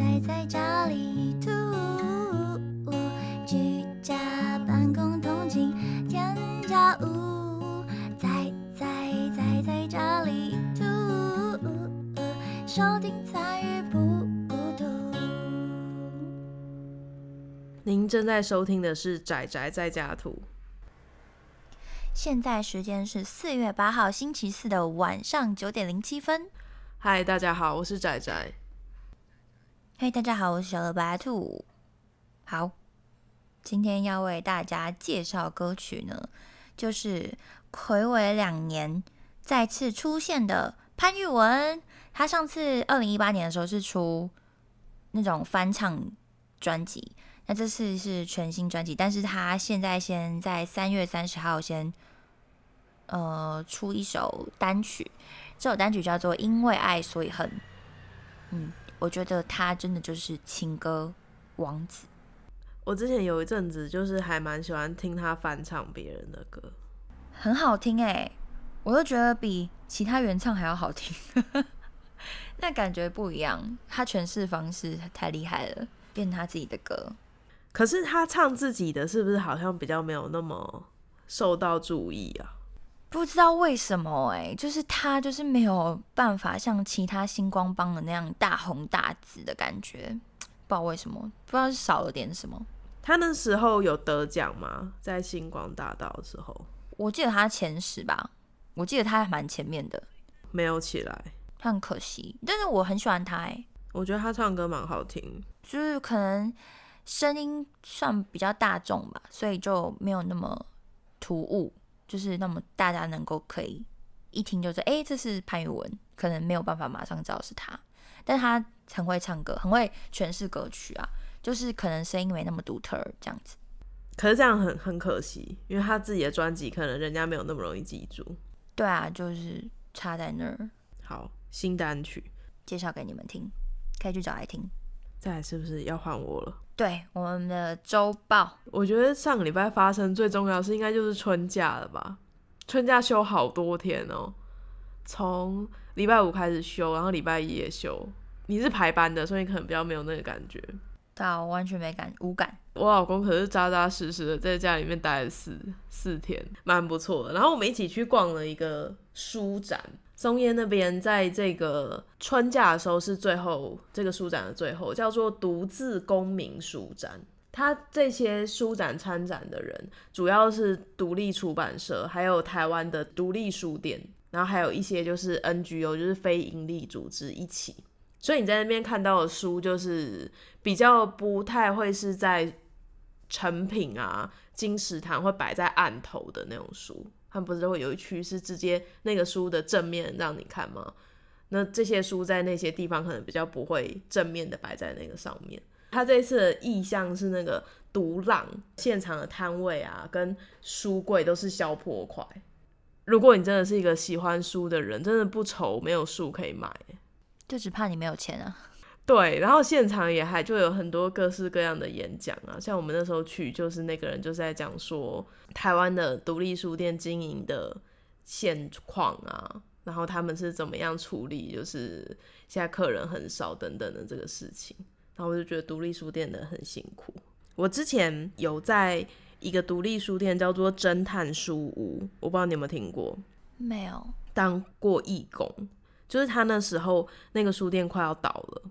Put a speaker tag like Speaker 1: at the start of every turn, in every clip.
Speaker 1: 宅在家里吐，居家办公通勤添加物，宅在宅在家里吐，收听参与不孤独。
Speaker 2: 您正在收听的是《宅宅在家图》。
Speaker 1: 现在时间是四月八号星期四的晚上九点零七分。
Speaker 2: 嗨，大家好，我是仔仔。
Speaker 1: 嘿、大家好，我是小乐白兔。好，今天要为大家介绍歌曲呢，就是暌违两年再次出现的潘玉文。他上次二零一八年的时候是出那种翻唱专辑，那这次是全新专辑，但是他现在先在三月三十号先呃出一首单曲，这首单曲叫做《因为爱所以恨》。嗯，我觉得他真的就是情歌王子。
Speaker 2: 我之前有一阵子就是还蛮喜欢听他翻唱别人的歌，
Speaker 1: 很好听哎，我都觉得比其他原唱还要好听，那感觉不一样。他诠释方式太厉害了，变他自己的歌。
Speaker 2: 可是他唱自己的是不是好像比较没有那么受到注意啊？
Speaker 1: 不知道为什么哎，就是他就是没有办法像其他星光帮的那样大红大紫的感觉，不知道为什么，不知道是少了点什么。
Speaker 2: 他那时候有得奖吗？在星光大道的时候
Speaker 1: 我记得他前十吧，我记得他还蛮前面的，
Speaker 2: 没有起来。
Speaker 1: 他很可惜。但是我很喜欢他哎，
Speaker 2: 我觉得他唱歌蛮好听，
Speaker 1: 就是可能声音算比较大众吧，所以就没有那么突兀，就是那么大家能够可以一听就知道，哎、这是潘宇文，可能没有办法马上知道是他，但他很会唱歌，很会诠释歌曲啊，就是可能声音没那么独特这样子。
Speaker 2: 可是这样很很可惜，因为他自己的专辑可能人家没有那么容易记住。
Speaker 1: 对啊，就是差在那儿，
Speaker 2: 好，新单曲，
Speaker 1: 介绍给你们听，可以去找来听。
Speaker 2: 再来是不是要换我了？
Speaker 1: 对，我们的周报
Speaker 2: 我觉得上个礼拜发生最重要的事，应该就是春假了吧？春假休好多天哦，从礼拜五开始休，然后礼拜一也休。你是排班的，所以可能比较没有那个感觉。
Speaker 1: 对啊，我完全没感无感。
Speaker 2: 我老公可是扎扎实实的在家里面待了四四天，蛮不错的。然后我们一起去逛了一个书展，松烟那边在这个春假的时候是最后这个书展的最后，叫做独自公民书展。他这些书展参展的人，主要是独立出版社，还有台湾的独立书店，然后还有一些就是 NGO，就是非营利组织一起。所以你在那边看到的书，就是比较不太会是在成品啊、金石堂会摆在案头的那种书，他们不是会有一区是直接那个书的正面让你看吗？那这些书在那些地方可能比较不会正面的摆在那个上面。他这次的意向是那个独朗现场的摊位啊，跟书柜都是消破块。如果你真的是一个喜欢书的人，真的不愁没有书可以买。
Speaker 1: 就只怕你没有钱啊。
Speaker 2: 对，然后现场也还就有很多各式各样的演讲啊，像我们那时候去，就是那个人就是在讲说台湾的独立书店经营的现况啊，然后他们是怎么样处理，就是现在客人很少等等的这个事情，然后我就觉得独立书店的很辛苦。我之前有在一个独立书店叫做侦探书屋，我不知道你有没有听过，
Speaker 1: 没有，
Speaker 2: 当过义工，就是他那时候那个书店快要倒了。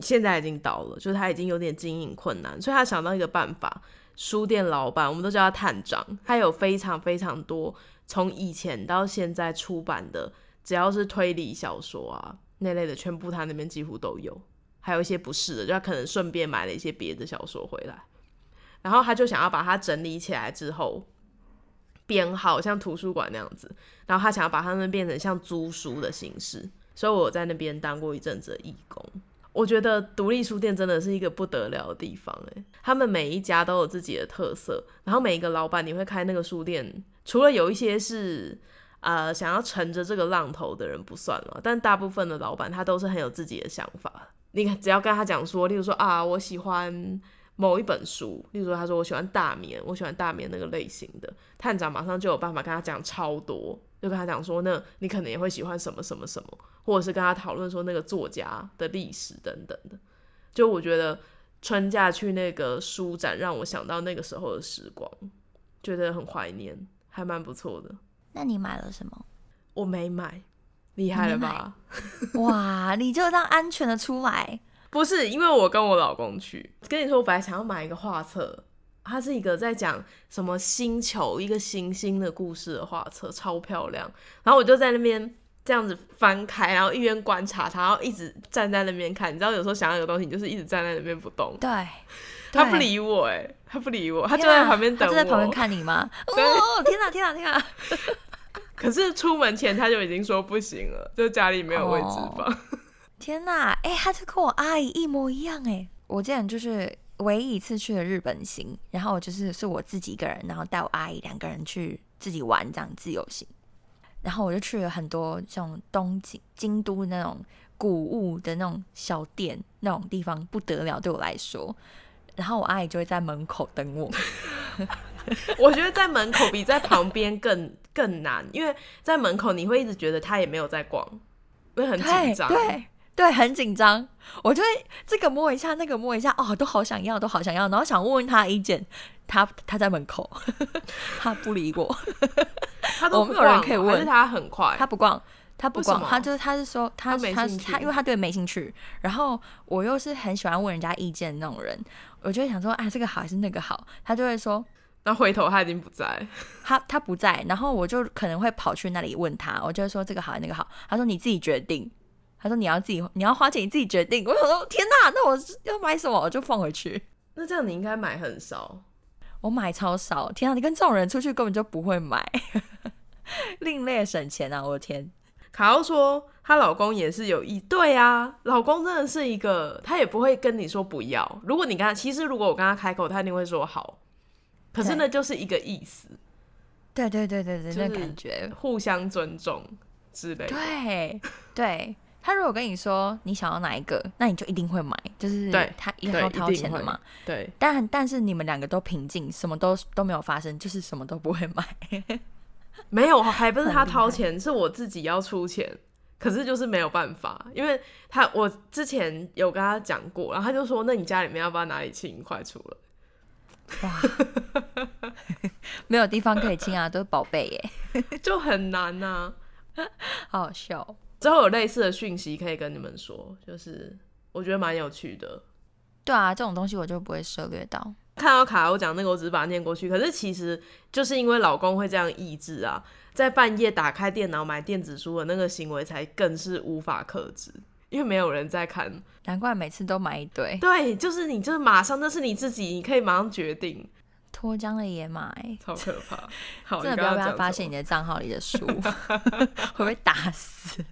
Speaker 2: 现在已经倒了，就是他已经有点经营困难，所以他想到一个办法。书店老板，我们都叫他探长，他有非常非常多从以前到现在出版的，只要是推理小说啊那类的，全部他那边几乎都有。还有一些不是的，就他可能顺便买了一些别的小说回来，然后他就想要把它整理起来之后编号，像图书馆那样子，然后他想要把它们变成像租书的形式，所以我在那边当过一阵子的义工。我觉得独立书店真的是一个不得了的地方，诶，他们每一家都有自己的特色，然后每一个老板你会开那个书店，除了有一些是呃想要乘着这个浪头的人不算了，但大部分的老板他都是很有自己的想法。你只要跟他讲说，例如说啊，我喜欢某一本书，例如说他说我喜欢大眠，我喜欢大眠那个类型的，探长马上就有办法跟他讲超多，就跟他讲说，那你可能也会喜欢什么什么什么，或者是跟他讨论说那个作家的历史等等的。就我觉得春假去那个书展，让我想到那个时候的时光，觉得很怀念，还蛮不错的。
Speaker 1: 那你买了什么？
Speaker 2: 我没买，厉害了吧？
Speaker 1: 哇，你就这样安全的出来？
Speaker 2: 不是，因为我跟我老公去。跟你说，我本来想要买一个画册，它是一个在讲什么星球、一个行星的故事的画册，超漂亮。然后我就在那边这样子翻开，然后一边观察它，然后一直站在那边看。你知道，有时候想要有东西，你就是一直站在那边不动。
Speaker 1: 对，
Speaker 2: 他不理我，哎，他不理我，他就在旁边等我，
Speaker 1: 就在旁边看你吗？哦，天哪，天哪，天哪！
Speaker 2: 可是出门前他就已经说不行了，就家里没有位置放。
Speaker 1: 天哪，哎，他就跟我阿姨一模一样哎！我之前就是唯一一次去了日本行，然后就是是我自己一个人，然后带我阿姨两个人去自己玩这样自由行。然后我就去了很多这种东京、京都那种古物的那种小店那种地方，不得了对我来说。然后我阿姨就会在门口等我。
Speaker 2: 我觉得在门口比在旁边更更难，因为在门口你会一直觉得他也没有在逛，会很紧张。
Speaker 1: 对对，很紧张。我就会这个摸一下，那个摸一下，哦，都好想要，都好想要，然后想问问他意见。他他在门口，他不理我。
Speaker 2: 他都
Speaker 1: 没有人可以问
Speaker 2: 他，很快，
Speaker 1: 他不逛。他不逛，他就是他是说他他他，因为他对没兴趣。然后我又是很喜欢问人家意见的那种人，我就会想说，哎，这个好还是那个好？他就会说，
Speaker 2: 那回头他已经不在，
Speaker 1: 他他不在，然后我就可能会跑去那里问他，我就会说这个好还是那个好？他说你自己决定，他说你要自己你要花钱你自己决定。我想说天哪，那我要买什么我就放回去。
Speaker 2: 那这样你应该买很少，
Speaker 1: 我买超少。天啊，你跟这种人出去根本就不会买，另类省钱啊！我的天。
Speaker 2: 卡奥说，她老公也是有意，对啊，老公真的是一个，他也不会跟你说不要。如果你跟他，其实如果我跟他开口，他一定会说好。可是那就是一个意思。
Speaker 1: 对对对对对，那感觉
Speaker 2: 互相尊重之类。
Speaker 1: 对对，他如果跟你说你想要哪一个，那你就一定会买，就是他一定要掏钱的嘛。
Speaker 2: 对，
Speaker 1: 但但是你们两个都平静，什么都都没有发生，就是什么都不会买。
Speaker 2: 没有，还不是他掏钱，是我自己要出钱。可是就是没有办法，因为他我之前有跟他讲过，然后他就说：“那你家里面要不要哪里亲一块出来？”
Speaker 1: 哇，没有地方可以亲啊，都是宝贝耶，
Speaker 2: 就很难呐，
Speaker 1: 好好笑。
Speaker 2: 之后有类似的讯息可以跟你们说，就是我觉得蛮有趣的。
Speaker 1: 对啊，这种东西我就不会涉略到。
Speaker 2: 看到卡我讲那个，我只是把它念过去。可是其实就是因为老公会这样抑制啊，在半夜打开电脑买电子书的那个行为，才更是无法克制，因为没有人在看。
Speaker 1: 难怪每次都买一堆。
Speaker 2: 对，就是你，就是马上，那是你自己，你可以马上决定。
Speaker 1: 脱缰的野马，
Speaker 2: 超可怕！
Speaker 1: 真的不要被他发现你的账号里的书，会被打死。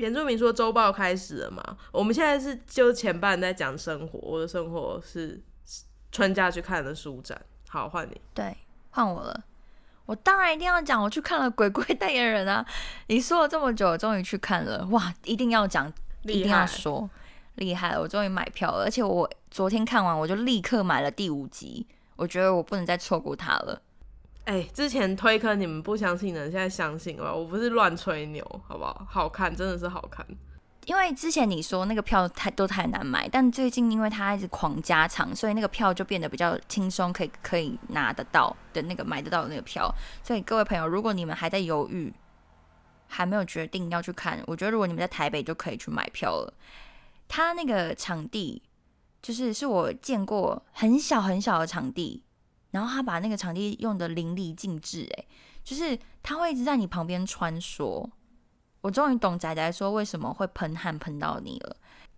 Speaker 2: 原住民说周报开始了嘛？我们现在是就前半在讲生活，我的生活是。春假去看的书展，好换你。
Speaker 1: 对，换我了。我当然一定要讲，我去看了《鬼鬼代言人》啊！你说了这么久，终于去看了，哇！一定要讲，一定要说，厉害了！我终于买票了，而且我昨天看完，我就立刻买了第五集。我觉得我不能再错过它了。
Speaker 2: 哎，之前推坑你们不相信的，现在相信了。我不是乱吹牛，好不好？好看，真的是好看。
Speaker 1: 因为之前你说那个票太都太难买，但最近因为它一直狂加场，所以那个票就变得比较轻松，可以可以拿得到的那个买得到的那个票。所以各位朋友，如果你们还在犹豫，还没有决定要去看，我觉得如果你们在台北就可以去买票了。他那个场地就是是我见过很小很小的场地，然后他把那个场地用的淋漓尽致，诶，就是他会一直在你旁边穿梭。我终于懂仔仔说为什么会喷汗喷到你了。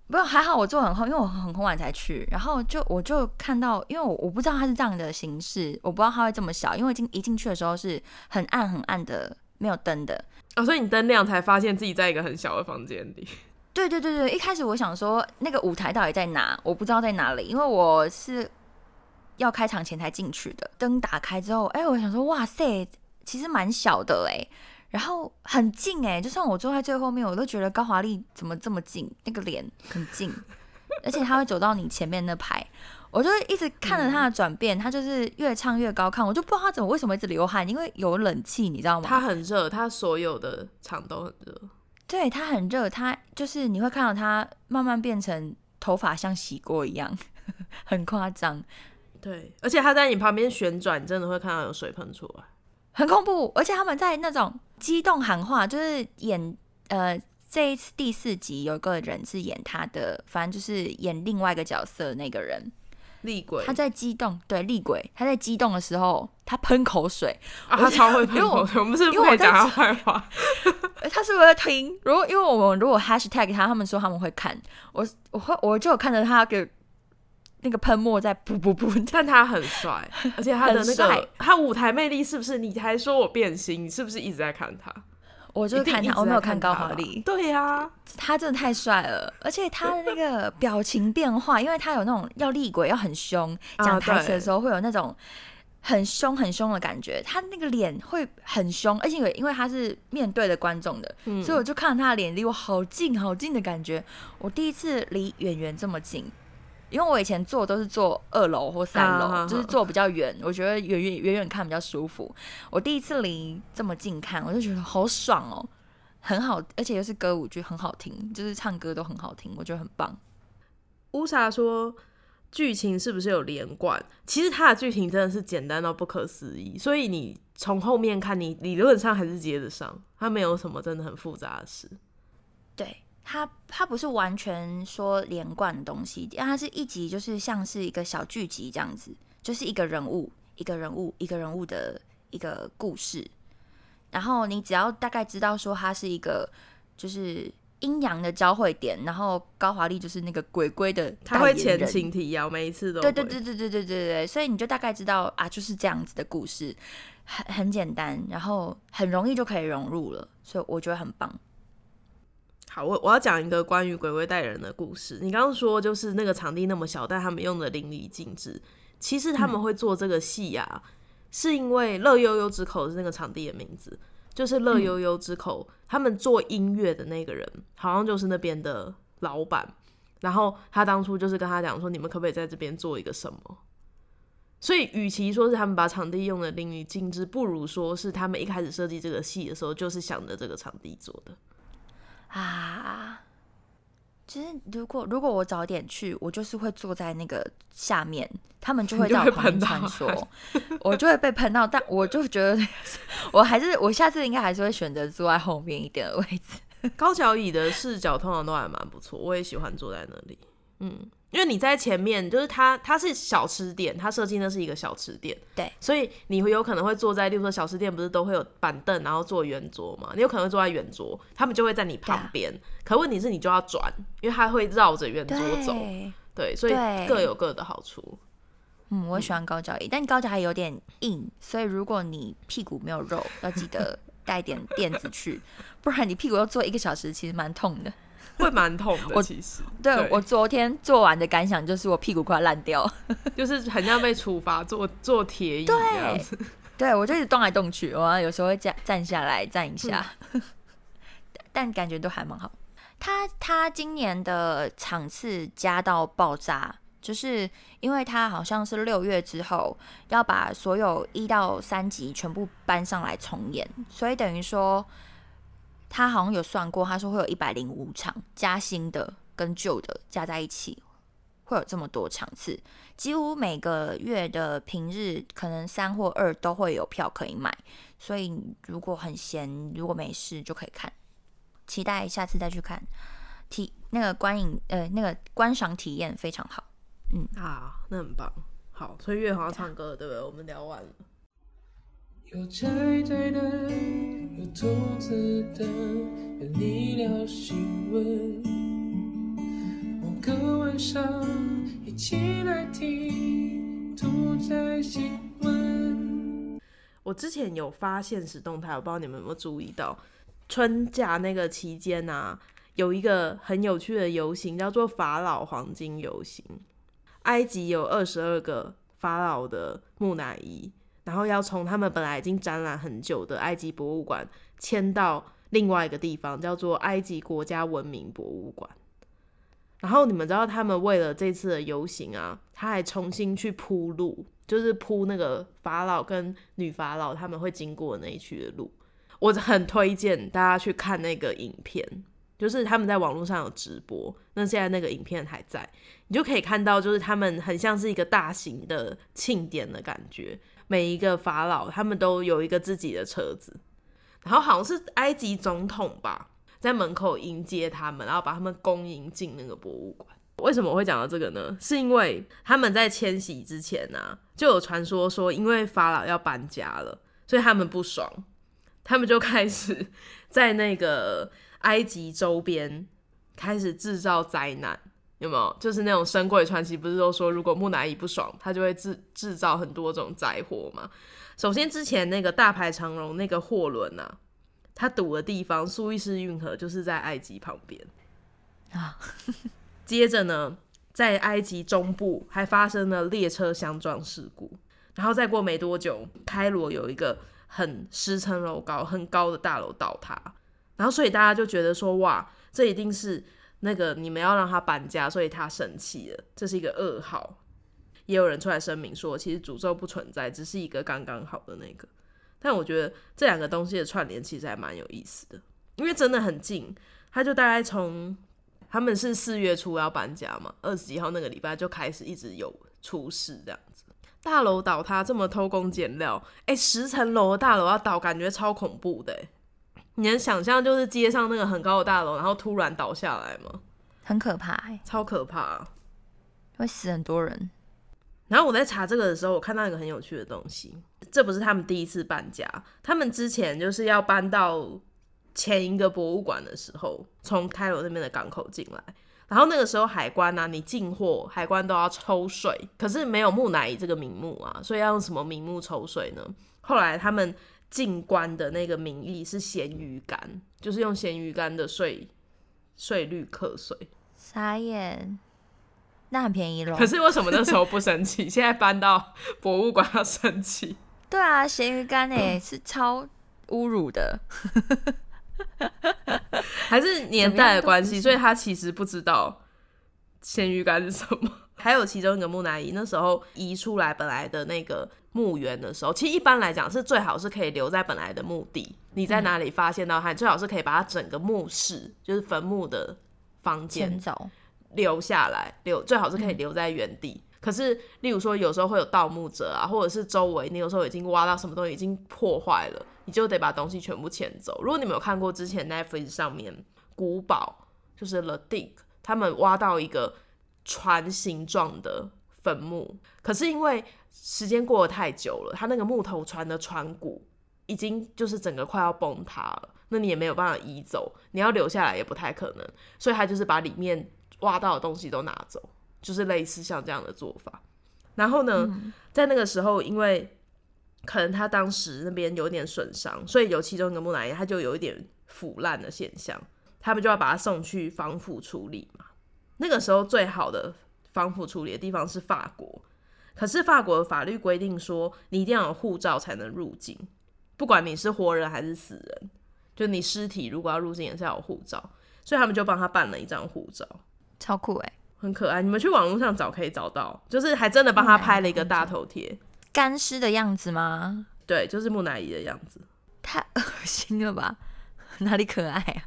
Speaker 1: 不过还好我坐很后，因为我很很晚才去，然后就我就看到，因为我我不知道它是这样的形式，我不知道它会这么小，因为进一进去的时候是很暗很暗的，没有灯的。
Speaker 2: 哦，所以你灯亮才发现自己在一个很小的房间里。
Speaker 1: 对对对对，一开始我想说那个舞台到底在哪，我不知道在哪里，因为我是要开场前才进去的。灯打开之后，哎，我想说哇塞，其实蛮小的哎。然后很近哎，就算我坐在最后面，我都觉得高华丽怎么这么近？那个脸很近，而且他会走到你前面那排，我就一直看着他的转变，他就是越唱越高亢，我就不知道他怎么为什么一直流汗，因为有冷气，你知道吗？
Speaker 2: 他很热，他所有的场都很热。
Speaker 1: 对他很热，他就是你会看到他慢慢变成头发像洗过一样，很夸张，
Speaker 2: 对，而且他在你旁边旋转，真的会看到有水喷出来。
Speaker 1: 很恐怖。而且他们在那种激动喊话，就是演呃这一次第四集有一个人是演他的，反正就是演另外一个角色那个人，
Speaker 2: 厉鬼，
Speaker 1: 他在激动，对厉鬼，他在激动的时候他喷口水，
Speaker 2: 啊，他超会喷口水，我们是
Speaker 1: 因为我在
Speaker 2: 不可以讲他坏话。
Speaker 1: 呃 他是不是在听？如果因为我们如果 hashtag 他，他们说他们会看，我我会我就有看着他给那个喷墨在噗噗噗，
Speaker 2: 但他很帅，而且他的那个他舞台魅力是不是？你还说我变心，你是不是一直在看他？
Speaker 1: 我就看他，我没有
Speaker 2: 看
Speaker 1: 高华丽，
Speaker 2: 对呀、
Speaker 1: 他真的太帅了，而且他的那个表情变化，因为他有那种要厉鬼要很凶，
Speaker 2: 啊
Speaker 1: 讲台词的时候会有那种很凶很凶的感觉，他那个脸会很凶，而且因为他是面对着观众的，
Speaker 2: 嗯
Speaker 1: 所以我就看到他的脸离我好近好近的感觉，我第一次离演员这么近。因为我以前坐都是坐二楼或三楼，就是坐比较远，我觉得远远远远看比较舒服。我第一次离这么近看，我就觉得好爽哦，很好，而且又是歌舞剧，很好听，就是唱歌都很好听，我觉得很棒。
Speaker 2: 乌莎说剧情是不是有连贯？其实它的剧情真的是简单到不可思议，所以你从后面看，你理论上还是接得上，它没有什么真的很复杂的事。
Speaker 1: 对它，它不是完全说连贯的东西，但它是一集就是像是一个小剧集这样子，就是一个人物、一个人物、一个人物的一个故事。然后你只要大概知道说它是一个就是阴阳的交汇点，然后高华丽就是那个鬼鬼的
Speaker 2: 他会前情提要，每一次都
Speaker 1: 对对对对对对对对，所以你就大概知道啊，就是这样子的故事，很很简单，然后很容易就可以融入了，所以我觉得很棒。
Speaker 2: 好，我我要讲一个关于鬼鬼代言人的故事。你刚刚说就是那个场地那么小，但他们用的淋漓尽致。其实他们会做这个戏啊，是因为乐悠悠之口是那个场地的名字，就是乐悠悠之口，他们做音乐的那个人好像就是那边的老板。然后他当初就是跟他讲说，你们可不可以在这边做一个什么？所以，与其说是他们把场地用的淋漓尽致，不如说是他们一开始设计这个戏的时候，就是想着这个场地做的。
Speaker 1: 啊，其实如果如果我早点去，我就是会坐在那个下面，他们就会在我旁边穿梭，我就会被喷到。但我就觉得，我还是我下次应该还是会选择坐在后面一点的位置。
Speaker 2: 高脚椅的视角通常都还蛮不错，我也喜欢坐在那里。嗯，因为你在前面，就是它它是小吃店，它设计那是一个小吃店，
Speaker 1: 对，
Speaker 2: 所以你会有可能会坐在，例如说小吃店不是都会有板凳，然后坐圆桌嘛，你有可能会坐在圆桌，他们就会在你旁边。可问题是你就要转，因为它会绕着圆桌走，
Speaker 1: 对，
Speaker 2: 对，所以各有各的好处。
Speaker 1: 嗯，我喜欢高脚椅，但高脚椅有点硬，所以如果你屁股没有肉，要记得带点垫子去，不然你屁股要坐一个小时，其实蛮痛的。
Speaker 2: 会蛮痛的，
Speaker 1: 我
Speaker 2: 其实
Speaker 1: 对我昨天做完的感想就是我屁股快烂掉，
Speaker 2: 就是很像被处罚做做铁椅这样子。
Speaker 1: 对我就一直动来动去，我有时候会站站下来站一下，但感觉都还蛮好。他他今年的场次加到爆炸，就是因为他好像是六月之后要把所有一到三集全部搬上来重演，所以等于说他好像有算过，他说会有一百零五场加新的跟旧的加在一起，会有这么多场次，几乎每个月的平日可能三或二都会有票可以买，所以如果很闲，如果没事就可以看。期待下次再去看，体那个观影呃那个观赏体验非常好。
Speaker 2: 嗯啊，那很棒。好，所以月华唱歌，对不对？我们聊完了。
Speaker 3: 有宅宅的，有兔子的，有你聊新闻。个晚上，一起来听兔仔新闻。
Speaker 2: 我之前有发现实动态，我不知道你们有没有注意到，春假那个期间啊，有一个很有趣的游行，叫做法老黄金游行。埃及有二十二个法老的木乃伊，然后要从他们本来已经展览很久的埃及博物馆迁到另外一个地方，叫做埃及国家文明博物馆。然后你们知道，他们为了这次的游行啊，他还重新去铺路，就是铺那个法老跟女法老他们会经过那一区的路。我很推荐大家去看那个影片，就是他们在网络上有直播，那现在那个影片还在，你就可以看到，就是他们很像是一个大型的庆典的感觉，每一个法老他们都有一个自己的车子，然后好像是埃及总统吧，在门口迎接他们，然后把他们恭迎进那个博物馆。为什么我会讲到这个呢？是因为他们在迁徙之前呢、就有传说说，因为法老要搬家了，所以他们不爽，他们就开始在那个埃及周边开始制造灾难。有没有？就是那种《神鬼传奇》不是都说，如果木乃伊不爽，他就会制制造很多种灾祸嘛？首先，之前那个大排长龙那个货轮啊，它堵的地方苏伊士运河就是在埃及旁边
Speaker 1: 啊。
Speaker 2: 接着呢，在埃及中部还发生了列车相撞事故，然后再过没多久，开罗有一个很十层楼高、很高的大楼倒塌，然后所以大家就觉得说，哇，这一定是那个你们要让他搬家，所以他生气了，这是一个噩耗。也有人出来声明说，其实诅咒不存在，只是一个刚刚好的那个。但我觉得这两个东西的串联其实还蛮有意思的，因为真的很近，他就大概从他们是四月初要搬家嘛，二十几号那个礼拜就开始一直有出事这样子。大楼倒塌这么偷工减料，哎、十层楼的大楼要倒，感觉超恐怖的欸。你能想象就是街上那个很高的大楼，然后突然倒下来吗？
Speaker 1: 很可怕哎、
Speaker 2: 超可怕啊、
Speaker 1: 会死很多人。
Speaker 2: 然后我在查这个的时候，我看到一个很有趣的东西，这不是他们第一次搬家，他们之前就是要搬到前一个博物馆的时候，从开罗那边的港口进来，然后那个时候海关啊，你进货海关都要抽税，可是没有木乃伊这个名目啊，所以要用什么名目抽税呢？后来他们进关的那个名义是咸鱼干，就是用咸鱼干的税税率课税。
Speaker 1: 傻眼，那很便宜咯。
Speaker 2: 可是为什么那时候不生气？现在搬到博物馆要生气？
Speaker 1: 对啊，咸鱼干哎、是超侮辱的。
Speaker 2: 还是年代的关系，所以他其实不知道咸鱼干是什么。还有其中一个木乃伊，那时候移出来本来的那个墓园的时候，其实一般来讲是最好是可以留在本来的墓地。你在哪里发现到它，最好是可以把它整个墓室，就是坟墓的房间，留下来，留最好是可以留在原地。可是，例如说，有时候会有盗墓者啊，或者是周围你有时候已经挖到什么东西已经破坏了，你就得把东西全部迁走。如果你们有看过之前 Netflix 上面古堡，就是 The Dig，他们挖到一个船形状的坟墓，可是因为时间过得太久了，它那个木头船的船骨已经就是整个快要崩塌了，那你也没有办法移走，你要留下来也不太可能，所以他就是把里面挖到的东西都拿走，就是类似像这样的做法。然后呢，在那个时候，因为可能他当时那边有点损伤，所以有其中一个木乃伊，他就有一点腐烂的现象，他们就要把它送去防腐处理嘛。那个时候最好的防腐处理的地方是法国，可是法国的法律规定说，你一定要有护照才能入境，不管你是活人还是死人，就你尸体如果要入境也是要有护照，所以他们就帮他办了一张护照。
Speaker 1: 超酷哎、
Speaker 2: 很可爱，你们去网络上找可以找到，就是还真的帮他拍了一个大头贴，
Speaker 1: 干尸的样子吗？
Speaker 2: 对，就是木乃伊的样子。
Speaker 1: 太恶心了吧？哪里可爱啊？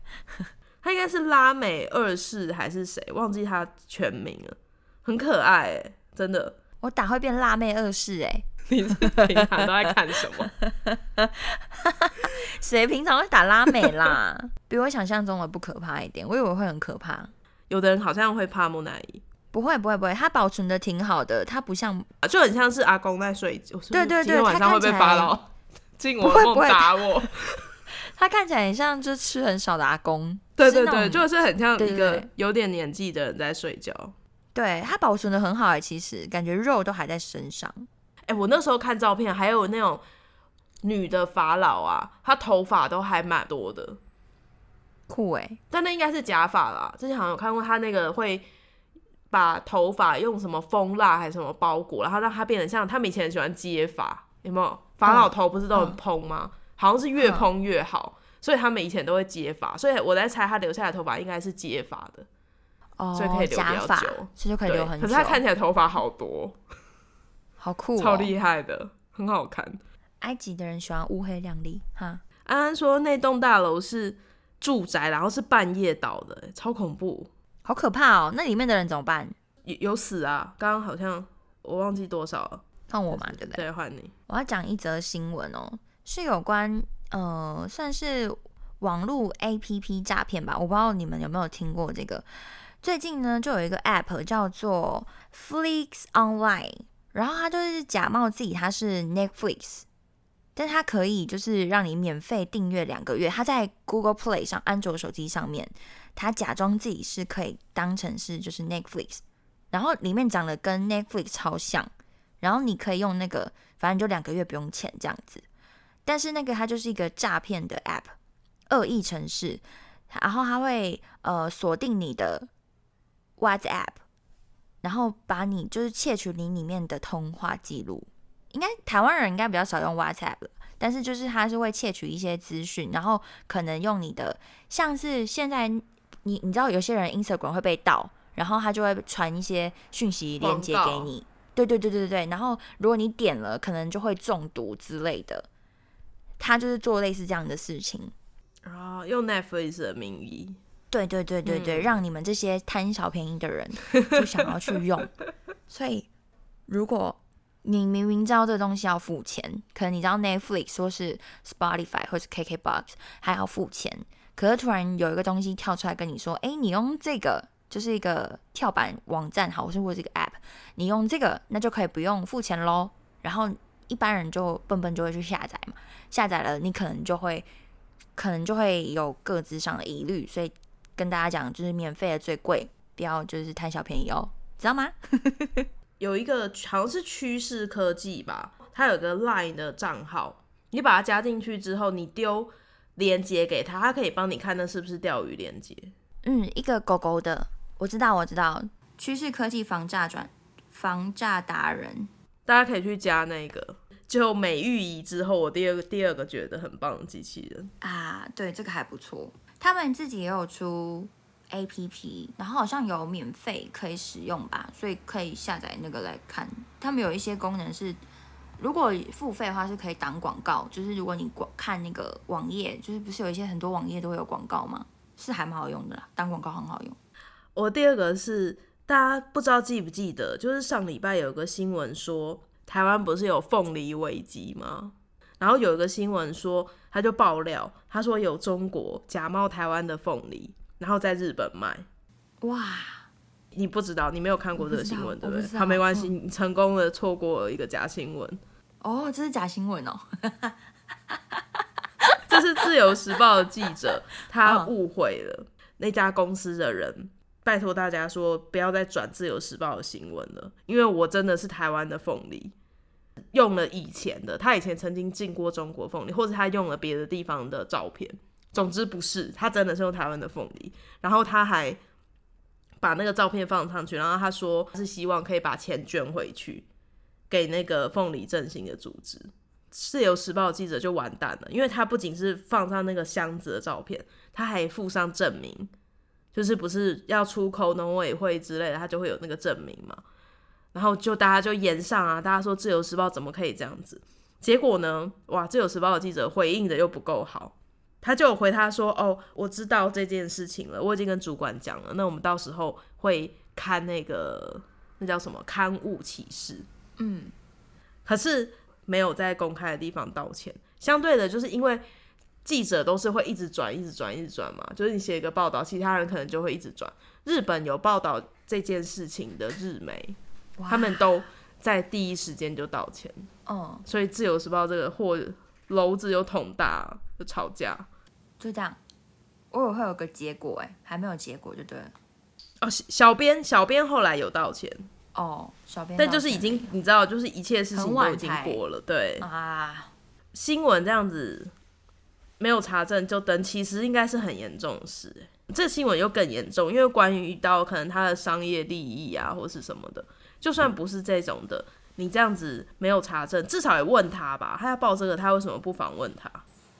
Speaker 2: 他应该是拉美二世还是谁，忘记他全名了，很可爱哎，真的。
Speaker 1: 我打会变辣妹二世哎、
Speaker 2: 你是平常都在看什么？
Speaker 1: 谁平常会打拉美啦？比我想象中的不可怕一点，我以为会很可怕。
Speaker 2: 有的人好像会怕木乃伊，
Speaker 1: 不会不会不会，它保存的挺好的，它不像
Speaker 2: 就很像是阿公在睡觉。
Speaker 1: 对对对
Speaker 2: 今天晚上会被发到进我的梦
Speaker 1: 不
Speaker 2: 打我。
Speaker 1: 他看起来很像就吃很少的阿公。
Speaker 2: 对对对，
Speaker 1: 是
Speaker 2: 就是很像一个有点年纪的人在睡觉。
Speaker 1: 对它保存的很好哎，其实感觉肉都还在身上。
Speaker 2: 哎、我那时候看照片，还有那种女的法老啊，她头发都还蛮多的，
Speaker 1: 酷哎，
Speaker 2: 但那应该是假发啦。之前好像有看过她那个会把头发用什么蜂蜡还是什么包裹，然后让它变得像他们以前很喜欢接发，有没有？法老头不是都很蓬吗？好像是越蓬越好，所以他们以前都会接发。所以我在猜，他留下来的头发应该是接发的，
Speaker 1: 哦，
Speaker 2: 所以可以留比较久，
Speaker 1: 所以就可以留很久。
Speaker 2: 可是他看起来头发好多，
Speaker 1: 好酷、哦，
Speaker 2: 超厉害的，很好看。
Speaker 1: 埃及的人喜欢乌黑亮丽哈，
Speaker 2: 安安说那栋大楼是住宅，然后是半夜倒的、欸超恐怖。
Speaker 1: 好可怕哦！那里面的人怎么办？
Speaker 2: 有有死啊！刚刚好像我忘记多少了，
Speaker 1: 换我嘛，对不对？
Speaker 2: 对，换你。
Speaker 1: 我要讲一则新闻哦，是有关呃，算是网络 APP 诈骗吧。我不知道你们有没有听过这个。最近呢，就有一个 App 叫做 Flix Online，然后它就是假冒自己它是 Netflix，但它可以就是让你免费订阅两个月。它在 Google Play 上，安卓手机上面，它假装自己是可以当成是就是 Netflix，然后里面长得跟 Netflix 超像，然后你可以用那个，反正就两个月不用钱这样子。但是那个它就是一个诈骗的 App，恶意程式，然后它会呃锁定你的 WhatsApp，然后把你就是窃取你里面的通话记录。应该台湾人应该比较少用 WhatsApp 了，但是就是它是会窃取一些资讯，然后可能用你的，像是现在你你知道有些人 Instagram 会被盗，然后他就会传一些讯息链接给你。对对对对对对，然后如果你点了，可能就会中毒之类的。他就是做类似这样的事情。
Speaker 2: 然后用 Netflix 的名义，
Speaker 1: 对对对对对，
Speaker 2: 嗯
Speaker 1: 让你们这些贪小便宜的人就想要去用。所以，如果你明明知道这个东西要付钱，可能你知道 Netflix 说是 Spotify 或是 KKBox 还要付钱，可是突然有一个东西跳出来跟你说：“哎，你用这个就是一个跳板网站，好，或是或者这个 App，你用这个那就可以不用付钱喽。”然后一般人就笨笨就会去下载嘛，下载了你可能就会可能就会有各自上的疑虑，所以跟大家讲，就是免费的最贵，不要就是贪小便宜哦，知道吗？
Speaker 2: 有一个好像是趋势科技吧，它有个 Line 的账号，你把它加进去之后，你丢链接给他，他可以帮你看那是不是钓鱼链接。
Speaker 1: 嗯，一个狗狗的，我知道，我知道，趋势科技防诈转防诈达人，
Speaker 2: 大家可以去加那个。就美玉仪之后，我第二个第二个觉得很棒的机器人，
Speaker 1: 啊，对，这个还不错。他们自己也有出 A P P，然后好像有免费可以使用吧，所以可以下载那个来看。他们有一些功能是，如果付费的话是可以挡广告，就是如果你广看那个网页，就是不是有一些很多网页都会有广告吗？是还蛮好用的啦，挡广告很好用。
Speaker 2: 我第二个是大家不知道记不记得，就是上礼拜有个新闻说，台湾不是有凤梨危机吗？然后有一个新闻说，他就爆料，他说有中国假冒台湾的凤梨，然后在日本卖。
Speaker 1: 哇，
Speaker 2: 你不知道，你没有看过这个新闻，对不对？好，没关系，你成功的错过了一个假新闻。
Speaker 1: 哦，这是假新闻哦。
Speaker 2: 这是自由时报的记者，他
Speaker 1: 嗯
Speaker 2: 误会了那家公司的人。拜托大家说，不要再转自由时报的新闻了，因为我真的是台湾的凤梨，用了以前的，他以前曾经进过中国凤梨，或者他用了别的地方的照片。总之不是，他真的是用台湾的凤梨，然后他还把那个照片放上去，然后他说是希望可以把钱捐回去给那个凤梨振兴的组织。自由时报记者就完蛋了，因为他不仅是放上那个箱子的照片，他还附上证明，就是不是要出口农委会之类的，他就会有那个证明嘛。然后就大家就延上啊，大家说自由时报怎么可以这样子？结果呢，哇，自由时报的记者回应的又不够好，他就有回他说：“哦，我知道这件事情了，我已经跟主管讲了，那我们到时候会看那个那叫什么刊物启事。”
Speaker 1: 嗯，
Speaker 2: 可是没有在公开的地方道歉。相对的，就是因为记者都是会一直转、一直转、一直转嘛，就是你写一个报道，其他人可能就会一直转。日本有报道这件事情的日媒，他们都在第一时间就道歉，
Speaker 1: 哦，
Speaker 2: 所以《自由时报》这个货篓子有捅大，就吵架。
Speaker 1: 就这样。我以为会有个结果，哎，还没有结果就对了。
Speaker 2: 哦，小小编小编后来有道歉，
Speaker 1: 哦，小编
Speaker 2: 但就是已
Speaker 1: 歉
Speaker 2: 经你知道，就是一切事情都已经
Speaker 1: 才
Speaker 2: 过了，对。
Speaker 1: 啊，
Speaker 2: 新闻这样子没有查证就登，其实应该是很严重的事欸。这新闻又更严重，因为关于到可能他的商业利益啊，或是什么的，就算不是这种的，你这样子没有查证，至少也问他吧。他要报这个，他为什么不访问他？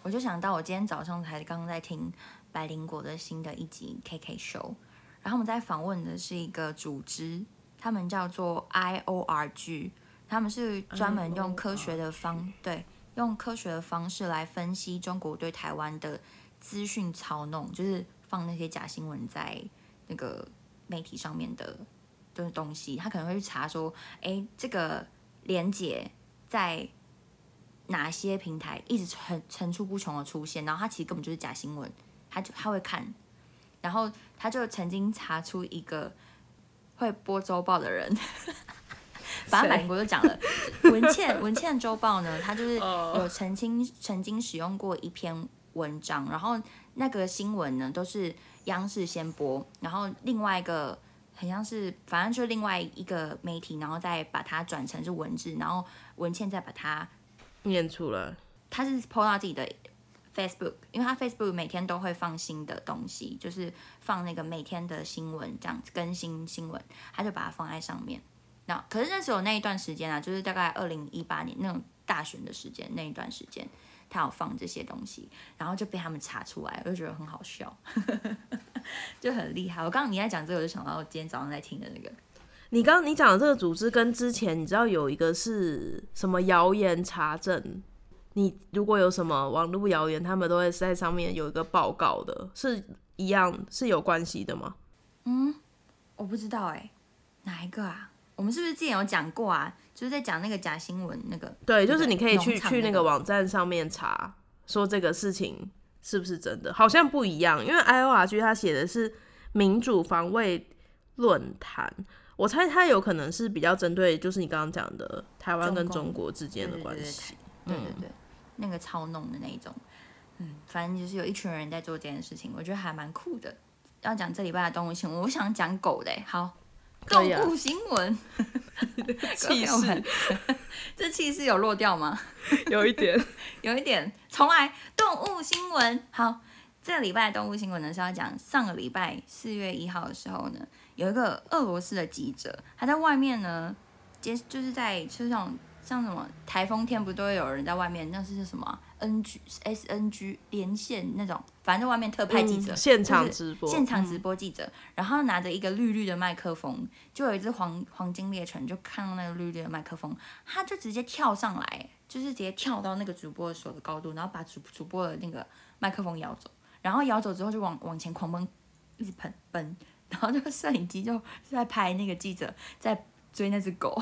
Speaker 1: 我就想到我今天早上才刚刚在听百灵果的新的一集 KK Show，然后我们在访问的是一个组织，他们叫做 IORG，他们是专门用科学的方对用科学的方式来分析中国对台湾的资讯操弄，就是放那些假新闻在那个媒体上面的的东西，他可能会去查说，哎，这个连接在哪些平台一直层层出不穷的出现，然后他其实根本就是假新闻，他就他会看，然后他就曾经查出一个会播周报的人。反正马林国就讲了，文茜文茜周报呢，它就是有曾经曾经使用过一篇文章，然后那个新闻呢都是央视先播，然后另外一个很像是反正就是另外一个媒体，然后再把它转成是文字，然后文倩再把它
Speaker 2: 念出来。
Speaker 1: 他是 po 到自己的 Facebook，因为他 Facebook 每天都会放新的东西，就是放那个每天的新闻这样子更新新闻，他就把它放在上面。那可是那时候那一段时间啊，就是大概二零一八年那种大选的时间那一段时间，他有放这些东西，然后就被他们查出来，我就觉得很好笑，就很厉害。我刚刚你在讲这个，我就想到今天早上在听的那个。
Speaker 2: 你刚刚你讲的这个组织跟之前你知道有一个是什么谣言查证？你如果有什么网络谣言，他们都会在上面有一个报告的，是一样是有关系的吗？
Speaker 1: 嗯，我不知道哎，哪一个啊？我们是不是之前有讲过啊？就是在讲那个假新闻那个。
Speaker 2: 对，就是你可以去去
Speaker 1: 那
Speaker 2: 个网站上面查，说这个事情是不是真的，好像不一样。因为 I O R G 它写的是民主防卫论坛，我猜它有可能是比较针对，就是你刚刚讲的台湾跟中国之间的关系。
Speaker 1: 对对对，那个操弄的那一种，嗯，反正就是有一群人在做这件事情，我觉得还蛮酷的。要讲这礼拜的动物新闻，我想讲狗的，好。动物新闻，
Speaker 2: 气势，
Speaker 1: 这气势有落掉吗？
Speaker 2: 有一点，
Speaker 1: 有一点。重来，动物新闻。好，这个礼拜动物新闻呢是要讲上个礼拜四月一号的时候呢，有一个俄罗斯的记者，他在外面呢，接就是在车上。像什么台风天不都会有人在外面？那是什么 N G S N G 连线那种，反正外面特派记者，
Speaker 2: 现场直播，
Speaker 1: 现场直播记者，然后拿着一个绿绿的麦克风，就有一只黄黄金猎犬，就看到那个绿绿的麦克风，他就直接跳上来，就是直接跳到那个主播手的高度，然后把主主播的那个麦克风摇走，然后摇走之后就往往前狂奔，一直奔奔，然后那个摄影机就在拍那个记者在追那只狗。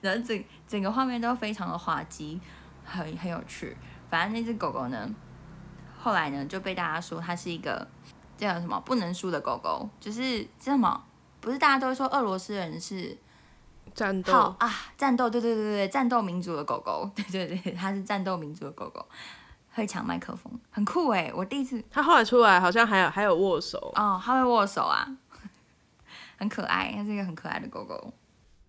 Speaker 1: 然后整整个画面都非常的滑稽，很很有趣。反正那只狗狗呢，后来呢就被大家说它是一个叫什么不能输的狗狗，就是什么不是大家都会说俄罗斯人是
Speaker 2: 战斗
Speaker 1: 啊，战斗，对对对对，战斗民族的狗狗，对对对，它是战斗民族的狗狗，会抢麦克风，很酷哎！我第一次，
Speaker 2: 它后来出来好像还有还有握手
Speaker 1: 哦，它会握手啊，很可爱，它是一个很可爱的狗狗。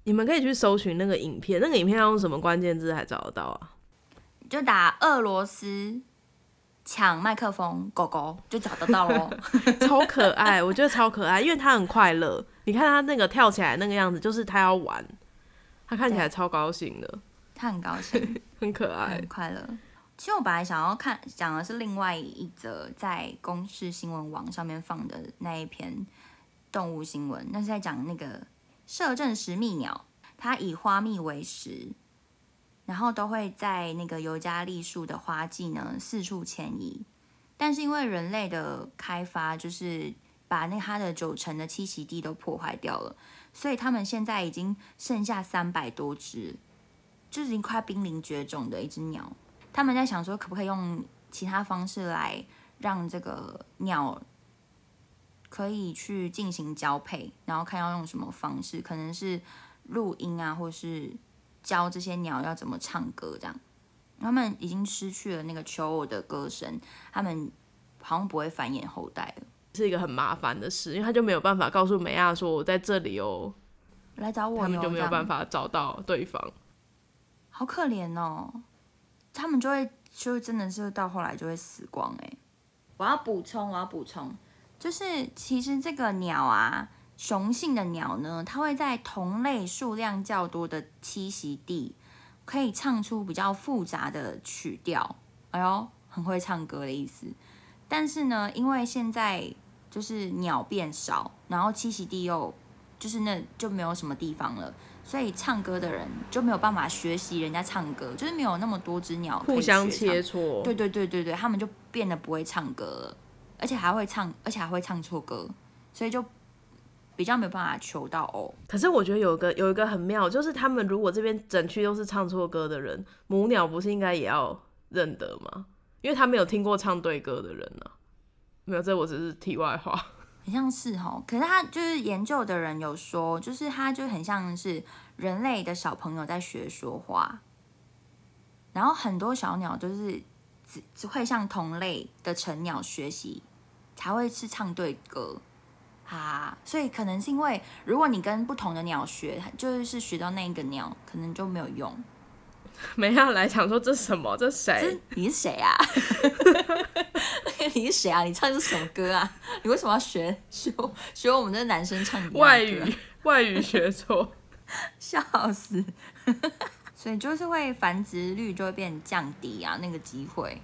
Speaker 2: 你们可以去搜寻那个影片，那个影片要用什么关键字才找得到啊？
Speaker 1: 就打俄罗斯抢麦克风狗狗就找得到喽，
Speaker 2: 超可爱，我觉得超可爱，因为它很快乐。你看它那个跳起来那个样子，就是它要玩，它看起来超高兴的，
Speaker 1: 它很高兴，
Speaker 2: 很可爱，
Speaker 1: 很快乐。其实我本来想要看讲的是另外一则在公视新闻网上面放的那一篇动物新闻，那是在讲那个。摄政石蜜鸟，它以花蜜为食，然后都会在那个尤加利树的花季呢四处迁移。但是因为人类的开发，就是把那它的九成的栖息地都破坏掉了，所以它们现在已经剩下三百多只，就是已经快濒临绝种的一只鸟。他们在想说，可不可以用其他方式来让这个鸟。可以去进行交配，然后看要用什么方式，可能是录音啊，或是教这些鸟要怎么唱歌这样。他们已经失去了那个求偶的歌声，他们好像不会繁衍后代了，
Speaker 2: 是一个很麻烦的事，因为他就没有办法告诉美亚说我在这里哦，
Speaker 1: 来找我，
Speaker 2: 他们就没有办法找到对方，
Speaker 1: 好可怜哦，他们就会就真的是到后来就会死光哎。我要补充，我要补充。就是其实这个鸟啊，雄性的鸟呢，它会在同类数量较多的栖息地，可以唱出比较复杂的曲调。哎呦，很会唱歌的意思。但是呢，因为现在就是鸟变少，然后栖息地又就是那就没有什么地方了，所以唱歌的人就没有办法学习人家唱歌，就是没有那么多只鸟
Speaker 2: 互相切磋。
Speaker 1: 对对对对对，他们就变得不会唱歌了，而且还会唱，而且还会唱错歌，所以就比较没有办法求到哦。
Speaker 2: 可是我觉得有一个有一个很妙，就是他们如果这边整区都是唱错歌的人，母鸟不是应该也要认得吗？因为他没有听过唱对歌的人呢、没有，这我只是题外话。
Speaker 1: 很像是哦，可是他就是研究的人有说，就是他就很像是人类的小朋友在学说话，然后很多小鸟就是只只会向同类的成鸟学习，才会是唱对歌啊。所以可能是因为如果你跟不同的鸟学，就是学到那一个鸟，可能就没有用。
Speaker 2: 没要来想说这什么，这谁？
Speaker 1: 你是谁啊？你是谁啊？你唱的是什么歌啊？你为什么要学学学我们这男生唱歌
Speaker 2: 外语外语学错。
Speaker 1: 笑死！所以就是会繁殖率就会变降低啊，那个机会，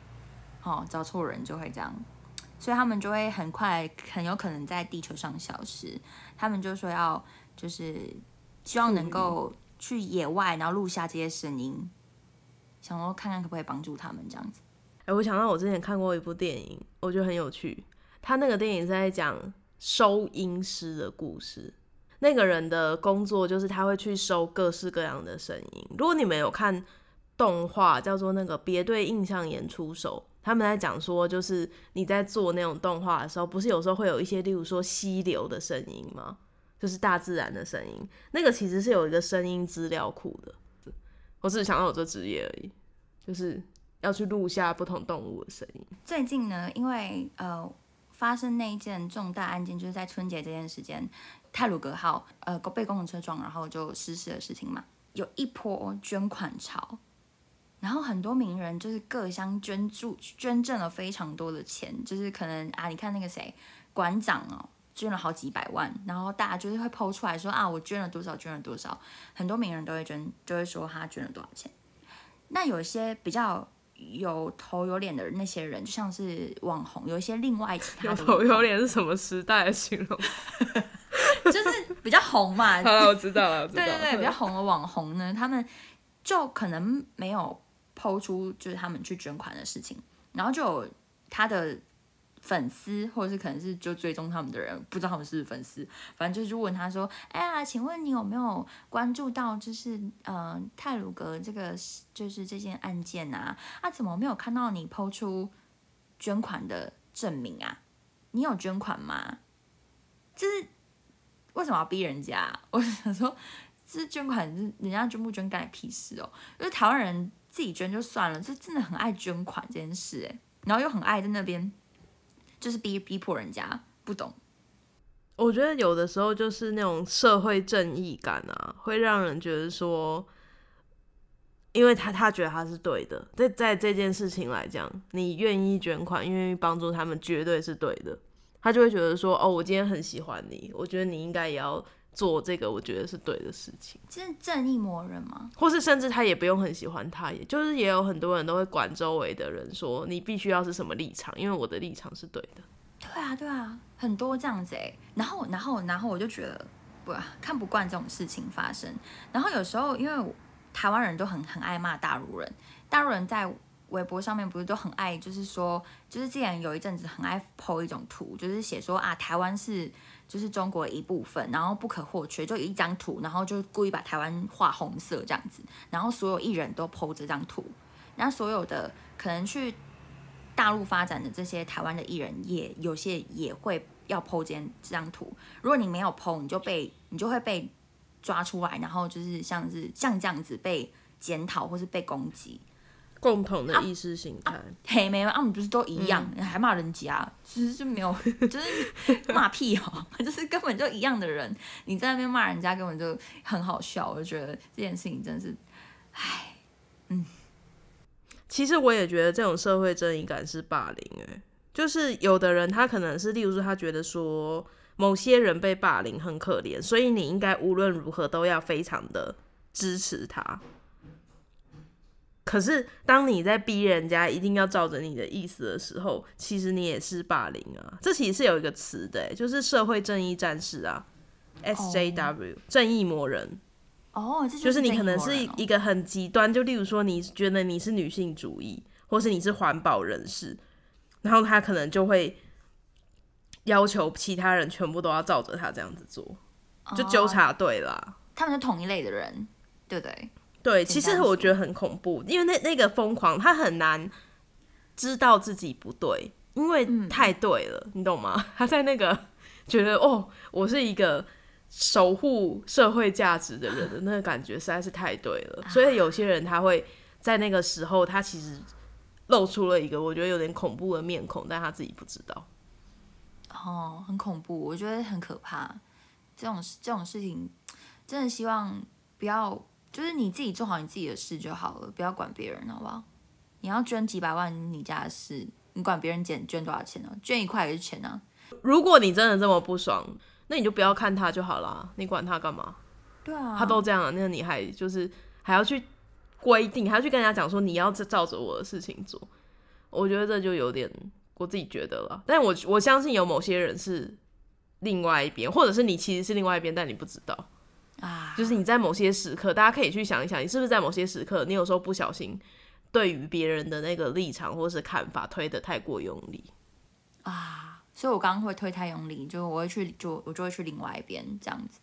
Speaker 1: 哦，找错人就会这样，所以他们就会很快很有可能在地球上消失。他们就说要就是希望能够去野外，然后录下这些声音，想说看看可不可以帮助他们这样子。
Speaker 2: 哎、我想到我之前看过一部电影，我觉得很有趣。他那个电影是在讲收音师的故事。那个人的工作就是他会去收各式各样的声音。如果你们有看动画，叫做那个《别对印象演出手》，他们在讲说，就是你在做那种动画的时候，不是有时候会有一些，例如说溪流的声音吗？就是大自然的声音，那个其实是有一个声音资料库的。我只是想到我这职业而已，就是要去录下不同动物的声音。
Speaker 1: 最近呢，因为呃发生那一件重大案件，就是在春节这件时间，泰鲁格号呃被公共车撞，然后就失事的事情嘛，有一波捐款潮，然后很多名人就是各乡捐助捐赠了非常多的钱，就是可能啊，你看那个谁馆长哦。捐了好几百万，然后大家就是会抛出来说啊，我捐了多少，捐了多少，很多名人都会捐，就会说他捐了多少钱。那有一些比较有头有脸的那些人，就像是网红，有一些另外其他
Speaker 2: 有
Speaker 1: 的
Speaker 2: 头有脸是什么时代的形容？
Speaker 1: 就是比较红嘛，
Speaker 2: 好了，我知道了，我知道了。
Speaker 1: 对对对，比较红的网红呢，他们就可能没有抛出就是他们去捐款的事情，然后就有他的粉丝或者是可能是就追踪他们的人，不知道他们是不是粉丝，反正就是问他说：“哎呀，请问你有没有关注到就是呃泰鲁格这个就是这件案件啊？啊，怎么没有看到你抛出捐款的证明啊？你有捐款吗？就是为什么要逼人家、我想说，这捐款是人家捐不捐干你屁事哦？就是台湾人自己捐就算了，这真的很爱捐款这件事哎，然后又很爱在那边就是逼逼迫人家，不懂。
Speaker 2: 我觉得有的时候就是那种社会正义感啊，会让人觉得说，因为他他觉得他是对的，在在这件事情来讲，你愿意捐款，愿意帮助他们，绝对是对的。他就会觉得说，哦，我今天很喜欢你，我觉得你应该也要做这个，我觉得是对的事情。
Speaker 1: 这是正义魔人吗？
Speaker 2: 或是甚至他也不用很喜欢他，也就是也有很多人都会管周围的人说，你必须要是什么立场，因为我的立场是对的。
Speaker 1: 对啊，对啊，很多这样子哎。然后，然后，然后我就觉得不看不惯这种事情发生。然后有时候，因为台湾人都很很爱骂大陆人，大陆人在微博上面不是都很爱，就是说，就是之前有一阵子很爱 po 一种图，就是写说啊，台湾是就是中国的一部分，然后不可或缺，就有一张图，然后就故意把台湾画红色这样子，然后所有艺人都剖这张图，然后所有的可能去大陆发展的这些台湾的艺人也有些也会要剖这张图，如果你没有剖你就被你就会被抓出来，然后就是像是像这样子被检讨或是被攻击。
Speaker 2: 共同的意识形态，
Speaker 1: 嘿，没有，啊，我们不是都一样，还骂人家，其实就没有，就是骂屁哦，就是根本就一样的人，你在那边骂人家根本就很好笑，我就觉得这件事情真的是，唉，
Speaker 2: 其实我也觉得这种社会正义感是霸凌、欸，就是有的人他可能是，例如说他觉得说某些人被霸凌很可怜，所以你应该无论如何都要非常的支持他。可是当你在逼人家一定要照着你的意思的时候，其实你也是霸凌啊。这其实是有一个词的、欸，就是社会正义战士啊，SJW、正义魔人。
Speaker 1: 哦，这
Speaker 2: 就是你可能是一个很极端，就例如说你觉得你是女性主义，或是你是环保人士，然后他可能就会要求其他人全部都要照着他这样子做，就纠
Speaker 1: 哦
Speaker 2: 察队啦。
Speaker 1: 他们是同一类的人，对不对？
Speaker 2: 对，其实我觉得很恐怖，因为那那个疯狂，他很难知道自己不对，因为
Speaker 1: 嗯
Speaker 2: 太对了，你懂吗？他在那个觉得哦，我是一个守护社会价值的人的那个感觉实在是太对了，所以有些人他会在那个时候，他其实露出了一个我觉得有点恐怖的面孔，但他自己不知道。
Speaker 1: 哦，很恐怖，我觉得很可怕。这种这种事情，真的希望不要，就是你自己做好你自己的事就好了，不要管别人，好不好？你要捐几百万，你家的事，你管别人捐捐多少钱呢、捐一块也是钱啊。
Speaker 2: 如果你真的这么不爽，那你就不要看他就好啦，你管他干嘛？
Speaker 1: 对啊，
Speaker 2: 他都这样了，那你还就是还要去规定，还要去跟人家讲说你要照着我的事情做，我觉得这就有点我自己觉得了。但我我相信有某些人是另外一边，或者是你其实是另外一边，但你不知道。
Speaker 1: 啊，
Speaker 2: 就是你在某些时刻，大家可以去想一想，你是不是在某些时刻，你有时候不小心对于别人的那个立场或是看法推得太过用力。
Speaker 1: 啊，所以我刚刚会推太用力，就我会去，就我就会去另外一边这样子。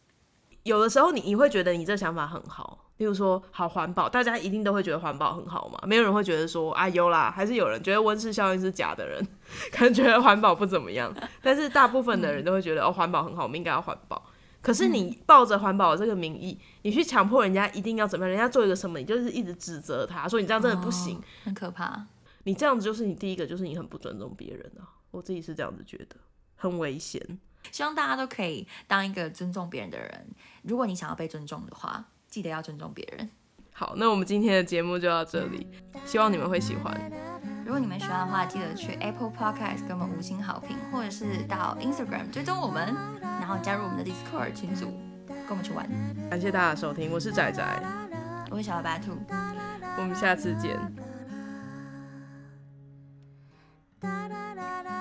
Speaker 2: 有的时候你你会觉得你这想法很好，例如说好环保，大家一定都会觉得环保很好嘛，没有人会觉得说啊有啦，还是有人觉得温室效应是假的人，可能觉得环保不怎么样，但是大部分的人都会觉得哦环保很好，我们应该要环保。可是你抱着环保这个名义，你去强迫人家一定要怎么样，人家做一个什么，你就是一直指责他说你这样真的不行，
Speaker 1: 哦很可怕。
Speaker 2: 你这样子就是你第一个就是你很不尊重别人啊，我自己是这样子觉得，很危险。
Speaker 1: 希望大家都可以当一个尊重别人的人。如果你想要被尊重的话，记得要尊重别人。
Speaker 2: 好，那我们今天的节目就到这里，希望你们会喜欢。
Speaker 1: 如果你们喜欢的话，记得去 Apple Podcast 给我们五星好评，或者是到 Instagram 追踪我们，然后加入我们的 Discord 群组，跟我们去玩。
Speaker 2: 感谢大家收听，我是仔仔，
Speaker 1: 我是小白兔，
Speaker 2: 我们下次见。